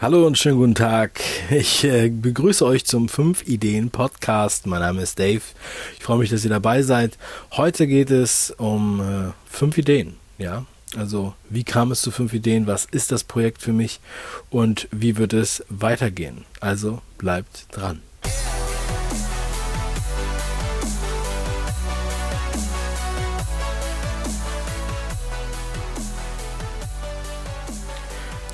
Hallo und schönen guten Tag. Ich äh, begrüße euch zum 5 Ideen Podcast. Mein Name ist Dave. Ich freue mich, dass ihr dabei seid. Heute geht es um äh, fünf Ideen. Ja, also wie kam es zu fünf Ideen? Was ist das Projekt für mich? Und wie wird es weitergehen? Also bleibt dran.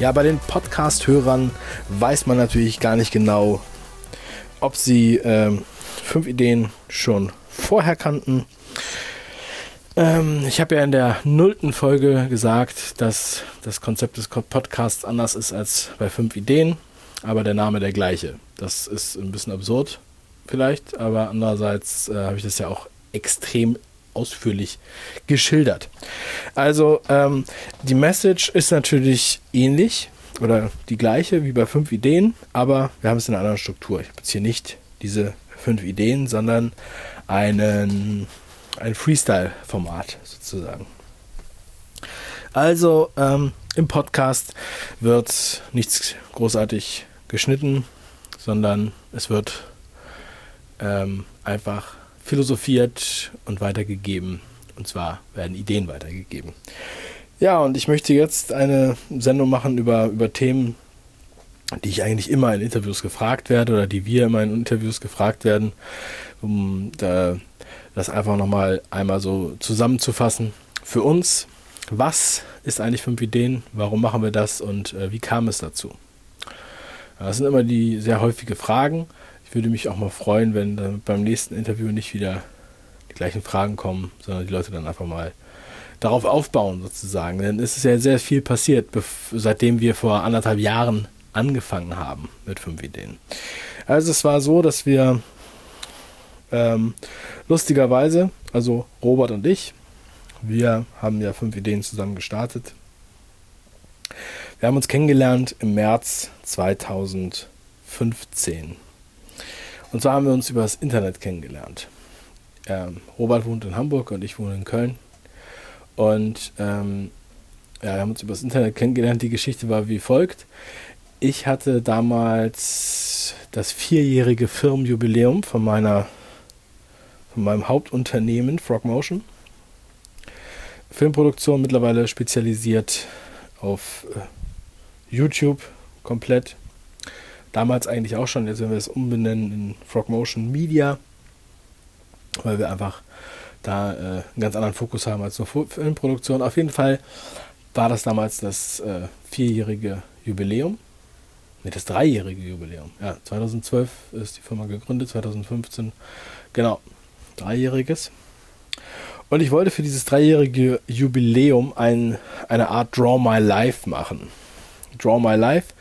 Ja, bei den Podcast-Hörern weiß man natürlich gar nicht genau, ob sie ähm, fünf Ideen schon vorher kannten. Ähm, ich habe ja in der nullten Folge gesagt, dass das Konzept des Podcasts anders ist als bei fünf Ideen, aber der Name der gleiche. Das ist ein bisschen absurd vielleicht, aber andererseits äh, habe ich das ja auch extrem ausführlich geschildert. Also ähm, die Message ist natürlich ähnlich oder die gleiche wie bei fünf Ideen, aber wir haben es in einer anderen Struktur. Ich habe jetzt hier nicht diese fünf Ideen, sondern einen, ein Freestyle-Format sozusagen. Also ähm, im Podcast wird nichts großartig geschnitten, sondern es wird ähm, einfach philosophiert und weitergegeben. Und zwar werden Ideen weitergegeben. Ja, und ich möchte jetzt eine Sendung machen über, über Themen, die ich eigentlich immer in Interviews gefragt werde oder die wir immer in Interviews gefragt werden, um da, das einfach nochmal einmal so zusammenzufassen. Für uns, was ist eigentlich fünf Ideen, warum machen wir das und äh, wie kam es dazu? Das sind immer die sehr häufige Fragen würde mich auch mal freuen, wenn beim nächsten Interview nicht wieder die gleichen Fragen kommen, sondern die Leute dann einfach mal darauf aufbauen sozusagen. Denn es ist ja sehr viel passiert, seitdem wir vor anderthalb Jahren angefangen haben mit fünf Ideen. Also es war so, dass wir ähm, lustigerweise, also Robert und ich, wir haben ja fünf Ideen zusammen gestartet. Wir haben uns kennengelernt im März 2015. Und zwar haben wir uns über das Internet kennengelernt. Ähm, Robert wohnt in Hamburg und ich wohne in Köln. Und ähm, ja, wir haben uns über das Internet kennengelernt. Die Geschichte war wie folgt. Ich hatte damals das vierjährige Firmenjubiläum von meiner von meinem Hauptunternehmen Frogmotion. Filmproduktion mittlerweile spezialisiert auf äh, YouTube komplett. Damals eigentlich auch schon, jetzt werden wir es umbenennen in Frogmotion Media, weil wir einfach da äh, einen ganz anderen Fokus haben als nur Filmproduktion. Auf jeden Fall war das damals das äh, vierjährige Jubiläum. Ne, das dreijährige Jubiläum. Ja, 2012 ist die Firma gegründet, 2015, genau, dreijähriges. Und ich wollte für dieses dreijährige Jubiläum ein, eine Art Draw My Life machen. Draw My Life.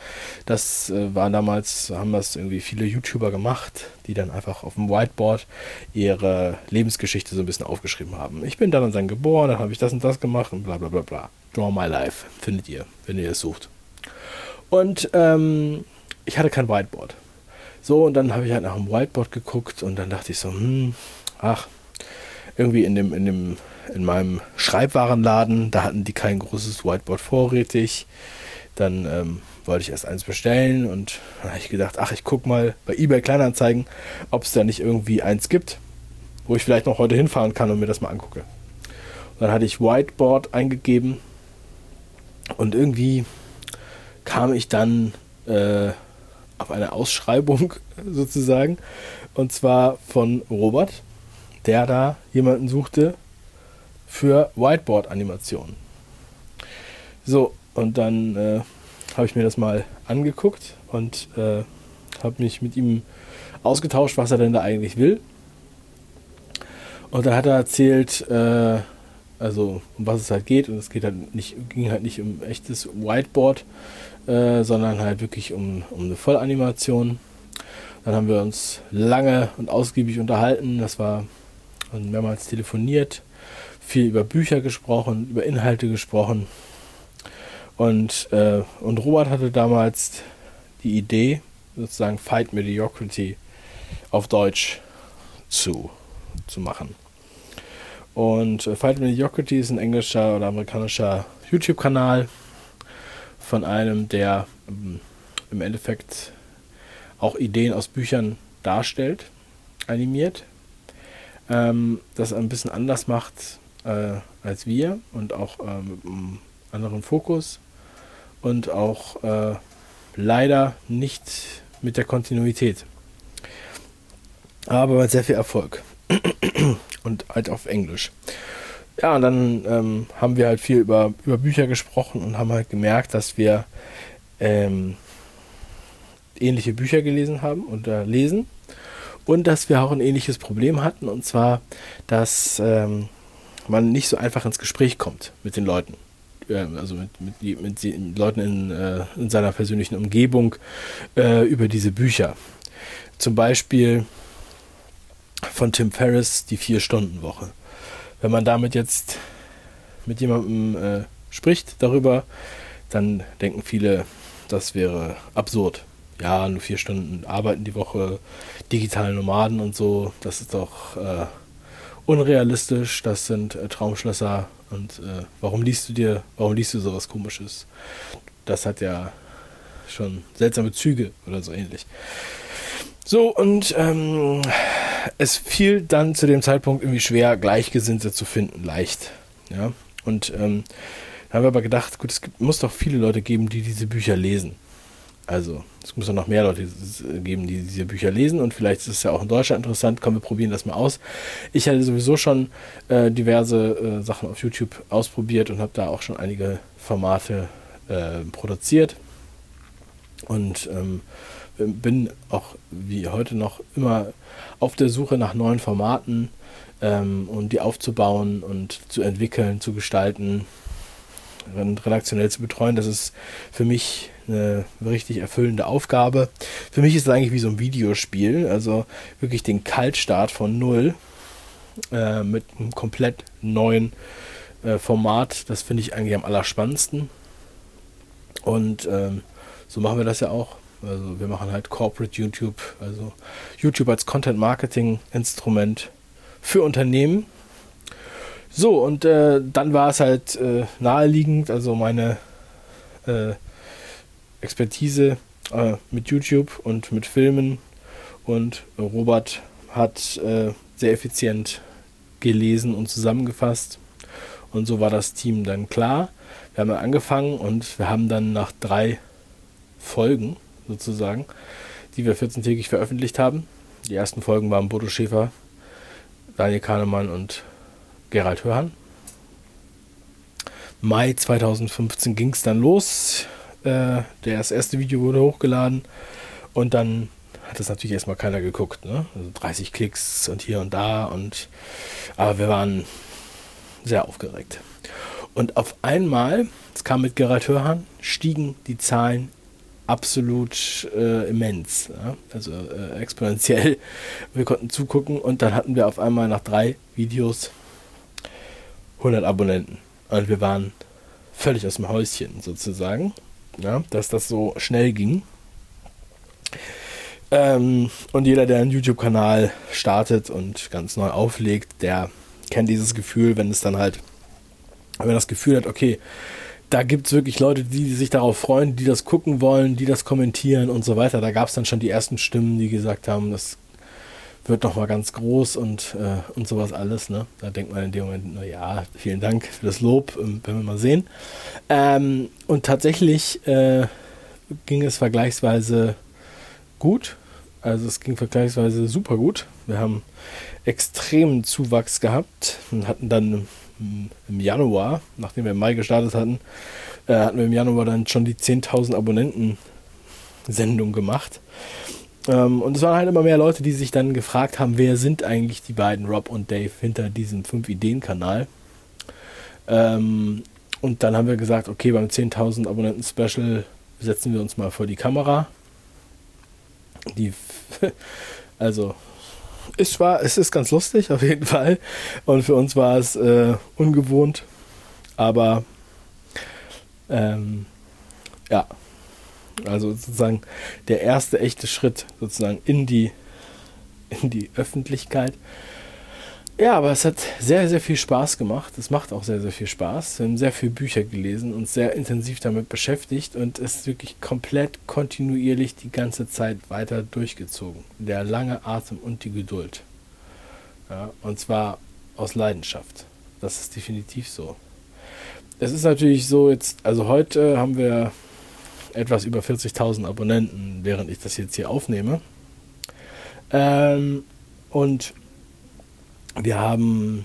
Das äh, war damals, haben das irgendwie viele YouTuber gemacht, die dann einfach auf dem Whiteboard ihre Lebensgeschichte so ein bisschen aufgeschrieben haben. Ich bin dann und dann geboren, dann habe ich das und das gemacht und bla bla bla bla. Draw My Life findet ihr, wenn ihr es sucht. Und ähm, ich hatte kein Whiteboard. So, und dann habe ich halt nach dem Whiteboard geguckt und dann dachte ich so, hm, ach, irgendwie in dem, in dem, in meinem Schreibwarenladen, da hatten die kein großes Whiteboard vorrätig. Dann ähm, wollte ich erst eins bestellen und dann habe ich gedacht, ach, ich gucke mal bei eBay Kleinanzeigen, ob es da nicht irgendwie eins gibt, wo ich vielleicht noch heute hinfahren kann und mir das mal angucke. Und dann hatte ich Whiteboard eingegeben und irgendwie kam ich dann äh, auf eine Ausschreibung sozusagen und zwar von Robert, der da jemanden suchte für Whiteboard-Animationen. So, und dann äh, habe ich mir das mal angeguckt und äh, habe mich mit ihm ausgetauscht, was er denn da eigentlich will. Und dann hat er erzählt, äh, also um was es halt geht. Und es geht halt nicht, ging halt nicht um echtes Whiteboard, äh, sondern halt wirklich um, um eine Vollanimation. Dann haben wir uns lange und ausgiebig unterhalten. Das war mehrmals telefoniert, viel über Bücher gesprochen, über Inhalte gesprochen. Und, äh, und Robert hatte damals die Idee, sozusagen Fight Mediocrity auf Deutsch zu, zu machen. Und äh, Fight Mediocrity ist ein englischer oder amerikanischer YouTube-Kanal von einem, der ähm, im Endeffekt auch Ideen aus Büchern darstellt, animiert. Ähm, das ein bisschen anders macht äh, als wir und auch äh, mit einem anderen Fokus und auch äh, leider nicht mit der Kontinuität. Aber mit sehr viel Erfolg. und halt auf Englisch. Ja, und dann ähm, haben wir halt viel über, über Bücher gesprochen und haben halt gemerkt, dass wir ähm, ähnliche Bücher gelesen haben und äh, lesen. Und dass wir auch ein ähnliches Problem hatten, und zwar, dass ähm, man nicht so einfach ins Gespräch kommt mit den Leuten. Also mit, mit, mit, mit Leuten in, äh, in, seiner persönlichen Umgebung äh, über diese Bücher. Zum Beispiel von Tim Ferriss, die Vier-Stunden-Woche. Wenn man damit jetzt mit jemandem äh, spricht darüber, dann denken viele, das wäre absurd. Ja, nur vier Stunden arbeiten die Woche, digitale Nomaden und so, das ist doch äh, unrealistisch, das sind äh, Traumschlösser und äh, warum liest du dir, warum liest du sowas komisches? Das hat ja schon seltsame Züge oder so ähnlich. So, und ähm, es fiel dann zu dem Zeitpunkt irgendwie schwer, Gleichgesinnte zu finden, leicht. Ja, und ähm, da haben wir aber gedacht, gut, es gibt, muss doch viele Leute geben, die diese Bücher lesen. Also, es muss doch noch mehr Leute geben, die diese Bücher lesen und vielleicht ist es ja auch in Deutschland interessant. Komm, wir probieren das mal aus. Ich hatte sowieso schon äh, diverse äh, Sachen auf YouTube ausprobiert und habe da auch schon einige Formate äh, produziert und ähm, bin auch wie heute noch immer auf der Suche nach neuen Formaten ähm, und die aufzubauen und zu entwickeln, zu gestalten redaktionell zu betreuen. Das ist für mich eine richtig erfüllende Aufgabe. Für mich ist es eigentlich wie so ein Videospiel, also wirklich den Kaltstart von null äh, mit einem komplett neuen äh, Format. Das finde ich eigentlich am allerspannendsten. Und ähm, so machen wir das ja auch. Also wir machen halt Corporate YouTube, also YouTube als Content Marketing Instrument für Unternehmen. So, und äh, dann war es halt äh, naheliegend, also meine äh, Expertise äh, mit YouTube und mit Filmen und Robert hat äh, sehr effizient gelesen und zusammengefasst und so war das Team dann klar. Wir haben angefangen und wir haben dann nach drei Folgen sozusagen, die wir 14-tägig veröffentlicht haben. Die ersten Folgen waren Bodo Schäfer, Daniel Kahnemann und Gerald Hörhan. Mai 2015 ging es dann los. Äh, das erste Video wurde hochgeladen und dann hat das natürlich erstmal keiner geguckt. Ne? Also 30 Klicks und hier und da und aber wir waren sehr aufgeregt. Und auf einmal, es kam mit Gerald Hörhan, stiegen die Zahlen absolut äh, immens, ja? also äh, exponentiell. Wir konnten zugucken und dann hatten wir auf einmal nach drei Videos 100 Abonnenten und wir waren völlig aus dem Häuschen sozusagen, ja? dass das so schnell ging. Ähm, und jeder, der einen YouTube-Kanal startet und ganz neu auflegt, der kennt dieses Gefühl, wenn es dann halt, wenn man das Gefühl hat, okay, da gibt es wirklich Leute, die sich darauf freuen, die das gucken wollen, die das kommentieren und so weiter. Da gab es dann schon die ersten Stimmen, die gesagt haben, das wird noch mal ganz groß und, äh, und sowas alles. Ne? Da denkt man in dem Moment, naja, vielen Dank für das Lob, ähm, werden wir mal sehen. Ähm, und tatsächlich äh, ging es vergleichsweise gut. Also es ging vergleichsweise super gut. Wir haben extremen Zuwachs gehabt und hatten dann im Januar, nachdem wir im Mai gestartet hatten, äh, hatten wir im Januar dann schon die 10.000 Abonnenten-Sendung gemacht. Ähm, und es waren halt immer mehr Leute, die sich dann gefragt haben, wer sind eigentlich die beiden Rob und Dave hinter diesem 5-Ideen-Kanal. Ähm, und dann haben wir gesagt, okay, beim 10.000 Abonnenten-Special setzen wir uns mal vor die Kamera. Die, also ist zwar, es ist ganz lustig auf jeden Fall. Und für uns war es äh, ungewohnt, aber ähm, ja, also sozusagen der erste echte Schritt sozusagen in die in die Öffentlichkeit. Ja, aber es hat sehr, sehr viel Spaß gemacht. Es macht auch sehr, sehr viel Spaß. Wir haben sehr viele Bücher gelesen und sehr intensiv damit beschäftigt und es ist wirklich komplett kontinuierlich die ganze Zeit weiter durchgezogen. Der lange Atem und die Geduld. Ja, und zwar aus Leidenschaft. Das ist definitiv so. Es ist natürlich so, jetzt, also heute haben wir etwas über 40.000 Abonnenten, während ich das jetzt hier aufnehme. Ähm, und wir haben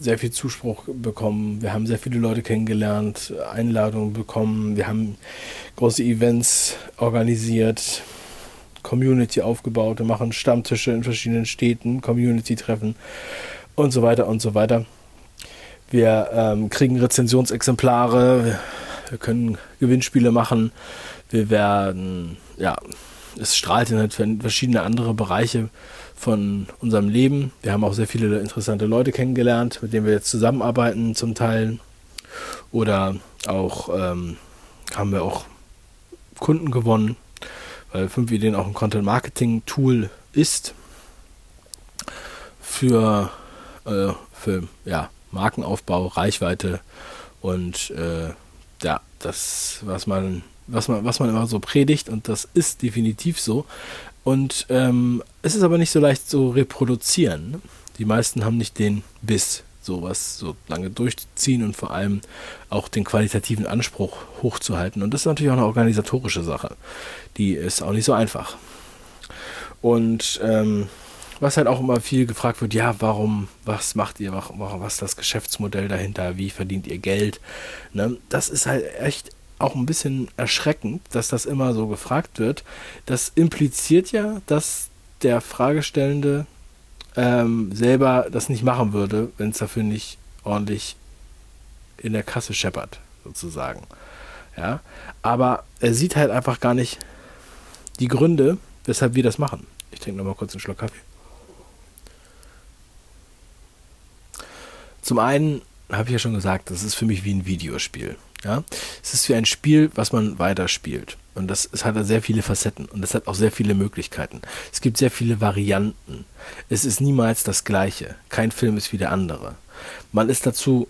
sehr viel Zuspruch bekommen. Wir haben sehr viele Leute kennengelernt, Einladungen bekommen. Wir haben große Events organisiert, Community aufgebaut. Wir machen Stammtische in verschiedenen Städten, Community-Treffen und so weiter und so weiter. Wir ähm, kriegen Rezensionsexemplare, wir, können Gewinnspiele machen. Wir werden, ja, es strahlt in halt verschiedene andere Bereiche von unserem Leben. Wir haben auch sehr viele interessante Leute kennengelernt, mit denen wir jetzt zusammenarbeiten zum Teil. Oder auch ähm, haben wir auch Kunden gewonnen, weil 5 Ideen auch ein Content Marketing Tool ist für, äh, für ja, Markenaufbau, Reichweite und äh, ja, das, was man, was man, was man immer so predigt, und das ist definitiv so. Und ähm, es ist aber nicht so leicht zu reproduzieren. Ne? Die meisten haben nicht den Biss, sowas so lange durchzuziehen und vor allem auch den qualitativen Anspruch hochzuhalten. Und das ist natürlich auch eine organisatorische Sache. Die ist auch nicht so einfach. Und ähm, was halt auch immer viel gefragt wird, ja, warum, was macht ihr, was ist das Geschäftsmodell dahinter, wie verdient ihr Geld? Ne? Das ist halt echt auch ein bisschen erschreckend, dass das immer so gefragt wird. Das impliziert ja, dass der Fragestellende ähm, selber das nicht machen würde, wenn es dafür nicht ordentlich in der Kasse scheppert, sozusagen. Ja, aber er sieht halt einfach gar nicht die Gründe, weshalb wir das machen. Ich trinke nochmal kurz einen Schluck Kaffee. Zum einen habe ich ja schon gesagt, das ist für mich wie ein Videospiel. Ja, es ist wie ein Spiel, was man weiterspielt. Und das, es hat sehr viele Facetten und es hat auch sehr viele Möglichkeiten. Es gibt sehr viele Varianten. Es ist niemals das Gleiche. Kein Film ist wie der andere. Man ist dazu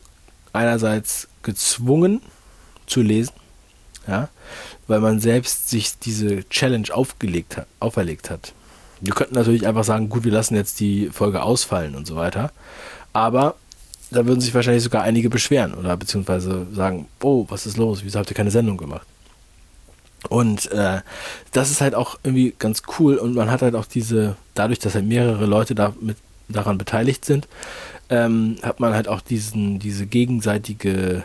einerseits gezwungen zu lesen, ja, weil man selbst sich diese Challenge aufgelegt hat, auferlegt hat. Wir könnten natürlich einfach sagen, gut, wir lassen jetzt die Folge ausfallen und so weiter. Aber da würden sich wahrscheinlich sogar einige beschweren oder beziehungsweise sagen, oh, was ist los? Wieso habt ihr keine Sendung gemacht? Und äh, das ist halt auch irgendwie ganz cool und man hat halt auch diese, dadurch, dass halt mehrere Leute da mit, daran beteiligt sind, ähm, hat man halt auch diesen, diese gegenseitige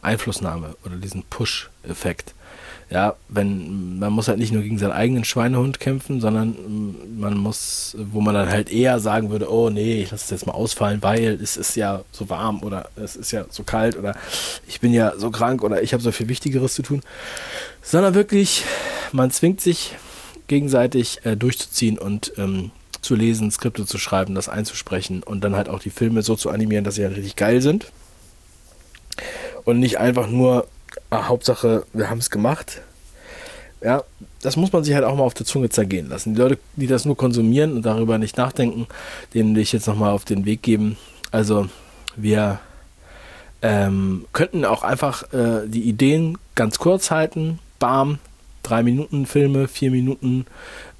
Einflussnahme oder diesen Push-Effekt ja, wenn man muss halt nicht nur gegen seinen eigenen Schweinehund kämpfen, sondern man muss, wo man dann halt eher sagen würde, oh nee, ich lasse es jetzt mal ausfallen, weil es ist ja so warm oder es ist ja so kalt oder ich bin ja so krank oder ich habe so viel Wichtigeres zu tun, sondern wirklich, man zwingt sich gegenseitig äh, durchzuziehen und ähm, zu lesen, Skripte zu schreiben, das einzusprechen und dann halt auch die Filme so zu animieren, dass sie halt richtig geil sind. Und nicht einfach nur ah, Hauptsache, wir haben es gemacht. Ja, das muss man sich halt auch mal auf der Zunge zergehen lassen. Die Leute, die das nur konsumieren und darüber nicht nachdenken, denen will ich jetzt nochmal auf den Weg geben. Also, wir ähm, könnten auch einfach äh, die Ideen ganz kurz halten. Bam, drei Minuten Filme, vier Minuten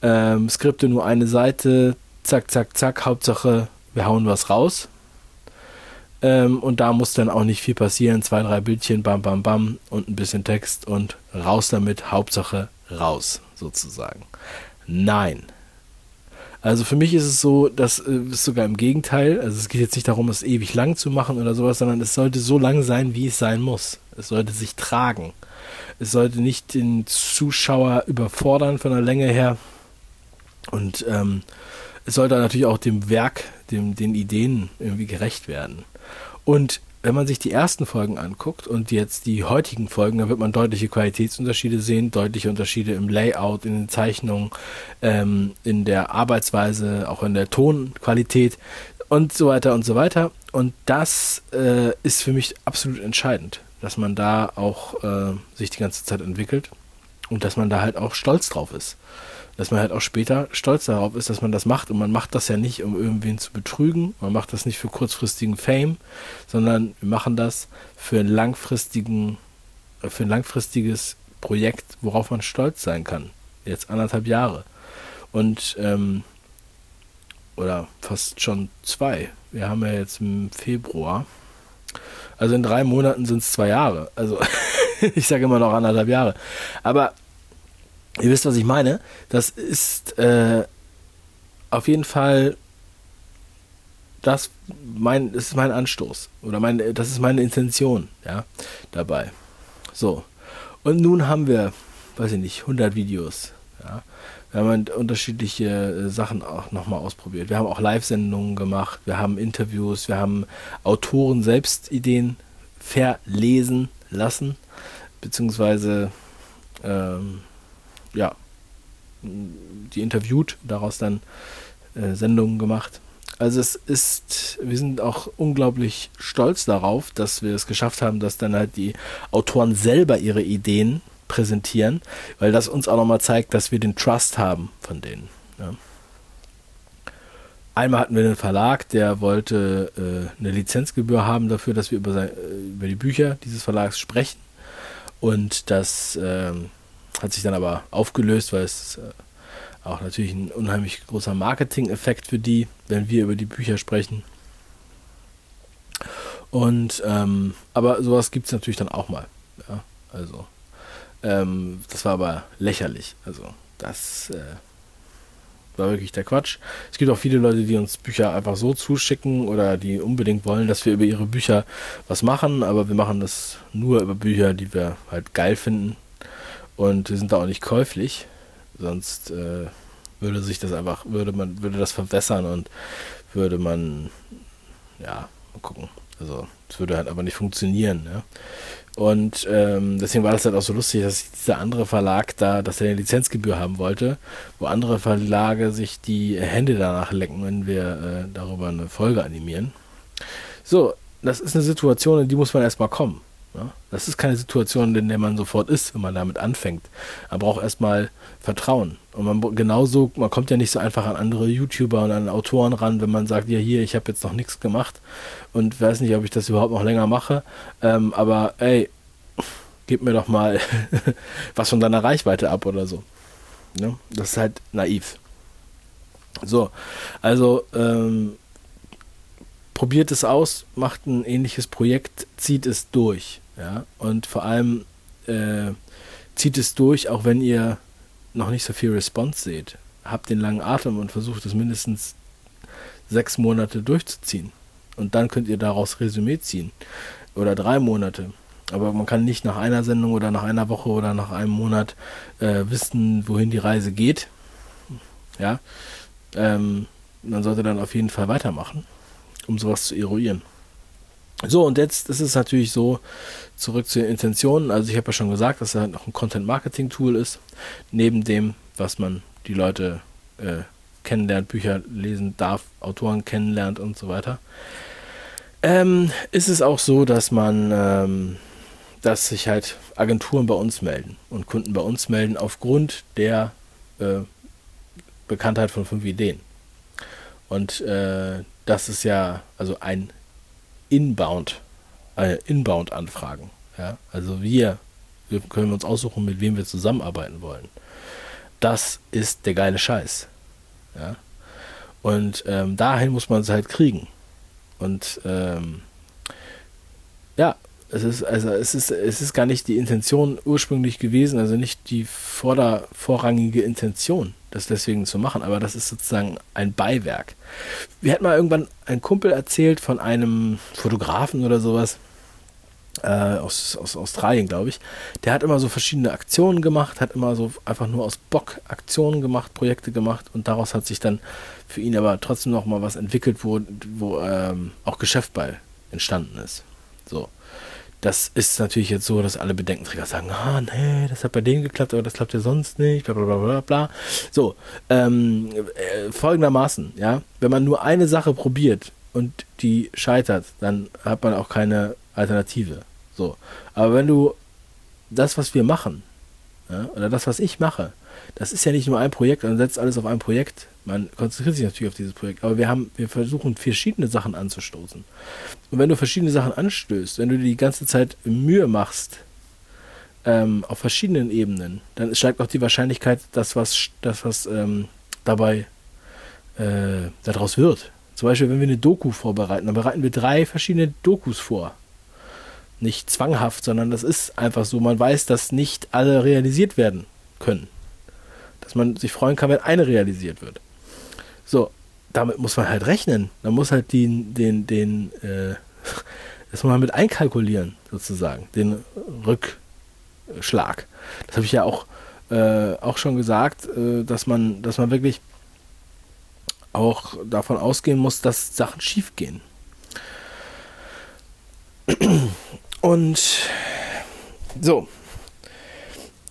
ähm, Skripte, nur eine Seite. Zack, zack, zack. Hauptsache, wir hauen was raus. Ähm, und da muss dann auch nicht viel passieren. Zwei, drei Bildchen, bam, bam, bam und ein bisschen Text und raus damit. Hauptsache raus, sozusagen. Nein. Also für mich ist es so, dass äh, es sogar im Gegenteil, also es geht jetzt nicht darum, es ewig lang zu machen oder sowas, sondern es sollte so lang sein, wie es sein muss. Es sollte sich tragen. Es sollte nicht den Zuschauer überfordern von der Länge her. Und ähm, es sollte natürlich auch dem Werk, dem, den Ideen irgendwie gerecht werden. Und wenn man sich die ersten Folgen anguckt und jetzt die heutigen Folgen, dann wird man deutliche Qualitätsunterschiede sehen, deutliche Unterschiede im Layout, in den Zeichnungen, ähm, in der Arbeitsweise, auch in der Tonqualität und so weiter und so weiter. Und das äh, ist für mich absolut entscheidend, dass man da auch äh, sich die ganze Zeit entwickelt Und dass man da halt auch stolz drauf ist. Dass man halt auch später stolz darauf ist, dass man das macht. Und man macht das ja nicht, um irgendwen zu betrügen. Man macht das nicht für kurzfristigen Fame, sondern wir machen das für einen langfristigen, für ein langfristiges Projekt, worauf man stolz sein kann. Jetzt anderthalb Jahre. Und ähm, oder fast schon zwei. Wir haben ja jetzt im Februar. Also in drei Monaten sind es zwei Jahre. Also ich sage immer noch anderthalb Jahre. Aber ihr wisst, was ich meine. Das ist äh, auf jeden Fall das mein, das ist mein Anstoß oder mein, das ist meine Intention, ja, dabei. So. Und nun haben wir, weiß ich nicht, 100 Videos, ja. Wir haben halt unterschiedliche äh, Sachen auch nochmal ausprobiert. Wir haben auch Live-Sendungen gemacht, wir haben Interviews, wir haben Autoren selbst Ideen verlesen lassen, beziehungsweise ähm, ja, die interviewt, daraus dann äh, Sendungen gemacht. Also es ist, wir sind auch unglaublich stolz darauf, dass wir es geschafft haben, dass dann halt die Autoren selber ihre Ideen präsentieren, weil das uns auch nochmal zeigt, dass wir den Trust haben von denen. Ja. Einmal hatten wir einen Verlag, der wollte äh, eine Lizenzgebühr haben dafür, dass wir über, sein, äh, über die Bücher dieses Verlags sprechen. Und das äh, hat sich dann aber aufgelöst, weil es äh, auch natürlich ein unheimlich großer Marketing-Effekt für die, wenn wir über die Bücher sprechen. Und ähm, aber sowas gibt es natürlich dann auch mal. Ja, also ähm, das war aber lächerlich. Also, das äh, war wirklich der Quatsch. Es gibt auch viele Leute, die uns Bücher einfach so zuschicken oder die unbedingt wollen, dass wir über ihre Bücher was machen, aber wir machen das nur über Bücher, die wir halt geil finden. Und die sind da auch nicht käuflich. Sonst äh, würde sich das einfach, würde man, würde das verwässern und würde man, ja, mal gucken. Also, es würde halt aber nicht funktionieren. Ja. Und ähm, deswegen war das halt auch so lustig, dass dieser andere Verlag da, dass er eine Lizenzgebühr haben wollte, wo andere Verlage sich die Hände danach lecken, wenn wir äh, darüber eine Folge animieren. So, das ist eine Situation, in die muss man erstmal kommen. Das ist keine Situation, in der man sofort ist, wenn man damit anfängt. Man braucht erstmal Vertrauen. Und man genauso, man kommt ja nicht so einfach an andere YouTuber und an Autoren ran, wenn man sagt, ja hier, ich habe jetzt noch nichts gemacht und weiß nicht, ob ich das überhaupt noch länger mache. Ähm, aber ey, gib mir doch mal was von deiner Reichweite ab oder so. Ja? Das ist halt naiv. So, also ähm, probiert es aus, macht ein ähnliches Projekt, zieht es durch. Ja? Und vor allem äh, zieht es durch, auch wenn ihr noch nicht so viel Response seht. Habt den langen Atem und versucht es mindestens sechs Monate durchzuziehen. Und dann könnt ihr daraus Resümee ziehen. Oder drei Monate. Aber man kann nicht nach einer Sendung oder nach einer Woche oder nach einem Monat äh, wissen, wohin die Reise geht. Ja. Ähm, man sollte dann auf jeden Fall weitermachen, um sowas zu eruieren. So, und jetzt ist es natürlich so, zurück zu den Intentionen. Also ich habe ja schon gesagt, dass er noch ein Content-Marketing-Tool ist, neben dem, was man die Leute äh, kennenlernt, Bücher lesen darf, Autoren kennenlernt und so weiter. Ähm, ist es auch so, dass man, ähm, dass sich halt Agenturen bei uns melden und Kunden bei uns melden aufgrund der äh, Bekanntheit von fünf Ideen. Und äh, das ist ja also ein Inbound, äh, Inbound-Anfragen. Ja? Also wir, wir können uns aussuchen, mit wem wir zusammenarbeiten wollen. Das ist der geile Scheiß. Ja? Und ähm, dahin muss man es halt kriegen. Und ähm, es ist, also es ist, es ist gar nicht die Intention ursprünglich gewesen, also nicht die vorder, vorrangige Intention, das deswegen zu machen, aber das ist sozusagen ein Beiwerk. Wir hatten mal irgendwann ein Kumpel erzählt von einem Fotografen oder sowas, äh, aus, aus Australien, glaube ich. Der hat immer so verschiedene Aktionen gemacht, hat immer so einfach nur aus Bock Aktionen gemacht, Projekte gemacht und daraus hat sich dann für ihn aber trotzdem noch mal was entwickelt, wo, wo ähm, auch Geschäft bei entstanden ist. So das ist natürlich jetzt so, dass alle Bedenkenträger sagen, ah, nee, das hat bei denen geklappt, aber das klappt ja sonst nicht, bla bla bla bla bla. So, ähm, äh, folgendermaßen, ja, wenn man nur eine Sache probiert und die scheitert, dann hat man auch keine Alternative. So, aber wenn du das, was wir machen, ja, oder das, was ich mache, das ist ja nicht nur ein Projekt, man setzt alles auf ein Projekt. Man konzentriert sich natürlich auf dieses Projekt, aber wir haben, wir versuchen verschiedene Sachen anzustoßen. Und wenn du verschiedene Sachen anstößt, wenn du dir die ganze Zeit Mühe machst, ähm, auf verschiedenen Ebenen, dann steigt auch die Wahrscheinlichkeit, dass was, dass was ähm, dabei äh, daraus wird. Zum Beispiel, wenn wir eine Doku vorbereiten, dann bereiten wir drei verschiedene Dokus vor. Nicht zwanghaft, sondern das ist einfach so. Man weiß, dass nicht alle realisiert werden können. Dass man sich freuen kann, wenn eine realisiert wird. So, damit muss man halt rechnen. Man muss halt den, den, den, äh, das muss man mit einkalkulieren, sozusagen, den Rückschlag. Das habe ich ja auch, äh, auch schon gesagt, äh, dass man, dass man wirklich auch davon ausgehen muss, dass Sachen schief gehen. Und so.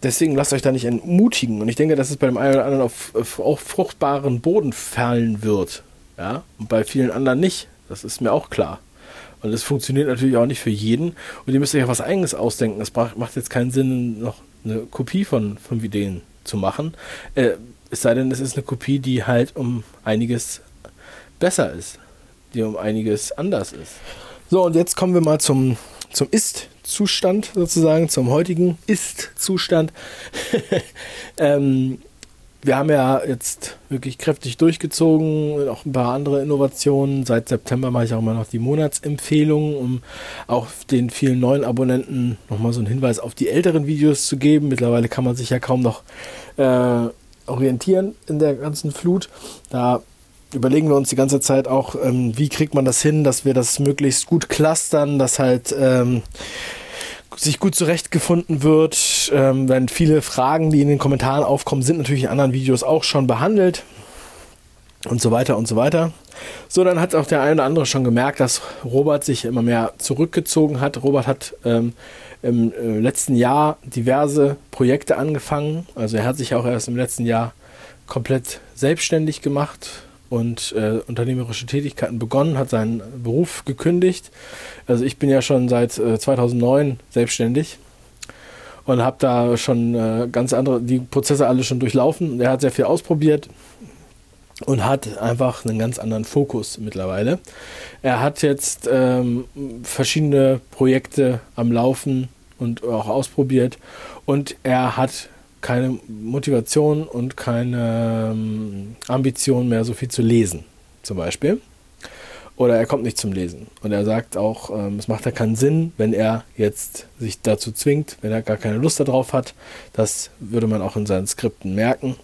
Deswegen lasst euch da nicht entmutigen. Und ich denke, dass es bei dem einen oder anderen auf, auf, fruchtbaren Boden fallen wird. Ja, und bei vielen anderen nicht. Das ist mir auch klar. Und das funktioniert natürlich auch nicht für jeden. Und ihr müsst euch auch was Eigenes ausdenken. Es macht jetzt keinen Sinn, noch eine Kopie von fünf Ideen zu machen. Äh, es sei denn, es ist eine Kopie, die halt um einiges besser ist, die um einiges anders ist. So, und jetzt kommen wir mal zum, zum Ist-Zustand sozusagen, zum heutigen Ist-Zustand. ähm, wir haben ja jetzt wirklich kräftig durchgezogen, auch ein paar andere Innovationen. Seit September mache ich auch immer noch die Monatsempfehlungen, um auch den vielen neuen Abonnenten nochmal so einen Hinweis auf die älteren Videos zu geben. Mittlerweile kann man sich ja kaum noch äh, orientieren in der ganzen Flut. Da überlegen wir uns die ganze Zeit auch, ähm, wie kriegt man das hin, dass wir das möglichst gut clustern, dass halt ähm, sich gut zurechtgefunden wird. Ähm, denn viele Fragen, die in den Kommentaren aufkommen, sind natürlich in anderen Videos auch schon behandelt und so weiter und so weiter. So, dann hat auch der eine oder andere schon gemerkt, dass Robert sich immer mehr zurückgezogen hat. Robert hat ähm, im äh, letzten Jahr diverse Projekte angefangen. Also er hat sich auch erst im letzten Jahr komplett selbstständig gemacht und äh, unternehmerische Tätigkeiten begonnen, hat seinen Beruf gekündigt. Also ich bin ja schon seit äh, 2009 selbstständig und habe da schon äh, ganz andere, die Prozesse alle schon durchlaufen. Er hat sehr viel ausprobiert und hat einfach einen ganz anderen Fokus mittlerweile. Er hat jetzt ähm, verschiedene Projekte am Laufen und auch ausprobiert und er hat keine Motivation und keine ähm, Ambition mehr, so viel zu lesen, zum Beispiel. Oder er kommt nicht zum Lesen. Und er sagt auch, ähm, es macht ja keinen Sinn, wenn er jetzt sich dazu zwingt, wenn er gar keine Lust darauf hat. Das würde man auch in seinen Skripten merken.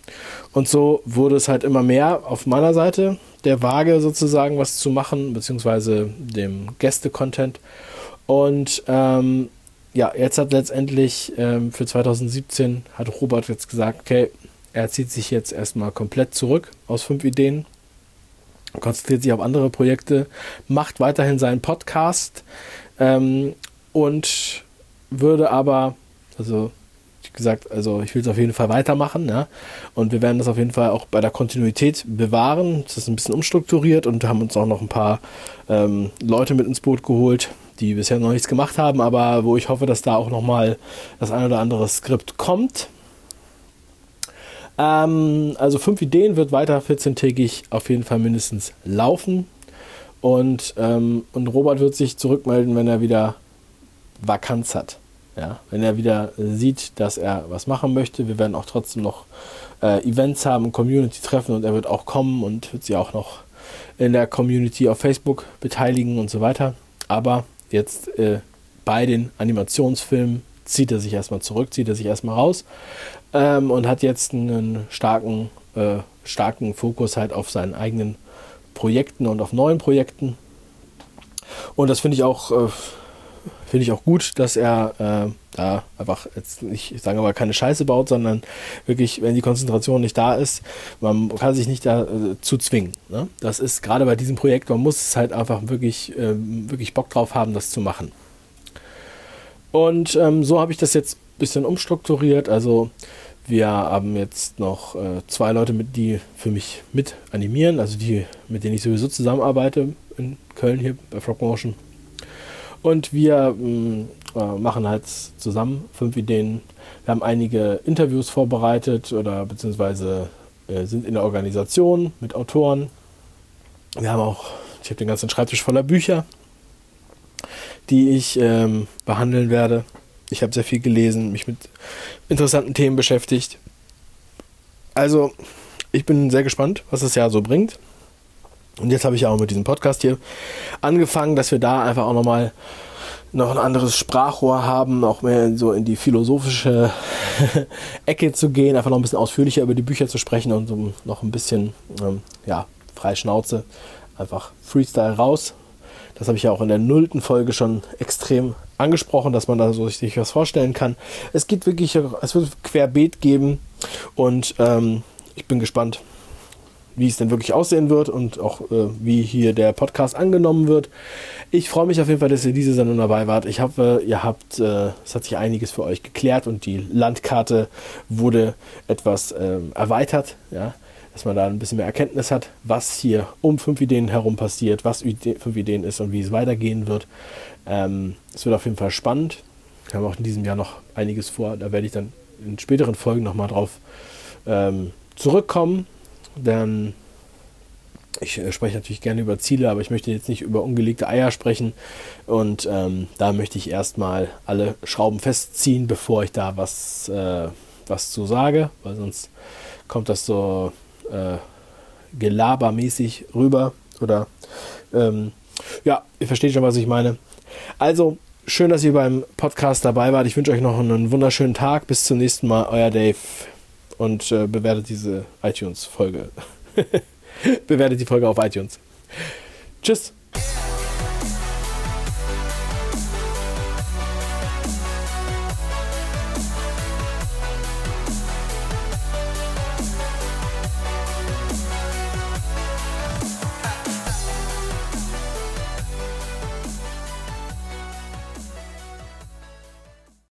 Und so wurde es halt immer mehr auf meiner Seite der Waage sozusagen was zu machen, beziehungsweise dem Gäste-Content. Und ähm, ja, jetzt hat letztendlich ähm, für 2017 hat Robert jetzt gesagt, okay, er zieht sich jetzt erstmal komplett zurück aus fünf Ideen, konzentriert sich auf andere Projekte, macht weiterhin seinen Podcast ähm, und würde aber, also wie gesagt, also ich will es auf jeden Fall weitermachen, ja. Und wir werden das auf jeden Fall auch bei der Kontinuität bewahren. Das ist ein bisschen umstrukturiert und haben uns auch noch ein paar ähm, Leute mit ins Boot geholt, die bisher noch nichts gemacht haben, aber wo ich hoffe, dass da auch nochmal das ein oder andere Skript kommt. Ähm, also fünf Ideen wird weiter 14-tägig auf jeden Fall mindestens laufen. Und, ähm, und Robert wird sich zurückmelden, wenn er wieder Vakanz hat. Ja, wenn er wieder sieht, dass er was machen möchte. Wir werden auch trotzdem noch äh, Events haben, Community-Treffen und er wird auch kommen und wird sich auch noch in der Community auf Facebook beteiligen und so weiter. Aber jetzt äh, bei den Animationsfilmen zieht er sich erstmal zurück, zieht er sich erstmal raus ähm, und hat jetzt einen starken, äh, starken Fokus halt auf seinen eigenen Projekten und auf neuen Projekten. Und das finde ich auch äh, finde ich auch gut, dass er äh, da einfach jetzt nicht, ich sage mal, keine Scheiße baut, sondern wirklich, wenn die Konzentration nicht da ist, man kann sich nicht dazu äh, zwingen. Ne? Das ist gerade bei diesem Projekt, man muss es halt einfach wirklich, äh, wirklich Bock drauf haben, das zu machen. Und ähm, so habe ich das jetzt ein bisschen umstrukturiert. Also wir haben jetzt noch äh, zwei Leute, mit, die für mich mit animieren, also die, mit denen ich sowieso zusammenarbeite in Köln hier bei Frogmotion. Und wir mm, äh, machen halt zusammen fünf Ideen. Wir haben einige Interviews vorbereitet oder beziehungsweise äh, sind in der Organisation mit Autoren. Wir haben auch, ich habe den ganzen Schreibtisch voller Bücher, die ich ähm, behandeln werde. Ich habe sehr viel gelesen, mich mit interessanten Themen beschäftigt. Also, ich bin sehr gespannt, was das Jahr so bringt. Und jetzt habe ich auch mit diesem Podcast hier angefangen, dass wir da einfach auch nochmal noch ein anderes Sprachrohr haben, auch mehr so in die philosophische Ecke zu gehen, einfach noch ein bisschen ausführlicher über die Bücher zu sprechen und um noch ein bisschen, ähm, ja, frei Schnauze, einfach Freestyle raus. Das habe ich ja auch in der nullten Folge schon extrem angesprochen, dass man da so sich was vorstellen kann. Es geht wirklich, es wird querbeet geben und ähm, ich bin gespannt, wie es denn wirklich aussehen wird und auch äh, wie hier der Podcast angenommen wird. Ich freue mich auf jeden Fall, dass ihr diese Sendung dabei wart. Ich hoffe, ihr habt, äh, es hat sich einiges für euch geklärt und die Landkarte wurde etwas äh, erweitert, ja, dass man da ein bisschen mehr Erkenntnis hat, was hier um fünf Ideen herum passiert, was Ide fünf Ideen ist und wie es weitergehen wird. Ähm, es wird auf jeden Fall spannend. Wir haben auch in diesem Jahr noch einiges vor. Da werde ich dann in späteren Folgen nochmal drauf ähm, zurückkommen. Denn ich äh, spreche natürlich gerne über Ziele, aber ich möchte jetzt nicht über ungelegte Eier sprechen. Und ähm, da möchte ich erstmal alle Schrauben festziehen, bevor ich da was, äh, was zu sage, weil sonst kommt das so äh, gelabermäßig rüber. Oder ähm, ja, ihr versteht schon, was ich meine. Also, schön, dass ihr beim Podcast dabei wart. Ich wünsche euch noch einen wunderschönen Tag. Bis zum nächsten Mal, euer Dave und äh, bewertet diese iTunes-Folge. bewertet die Folge auf iTunes. Tschüss.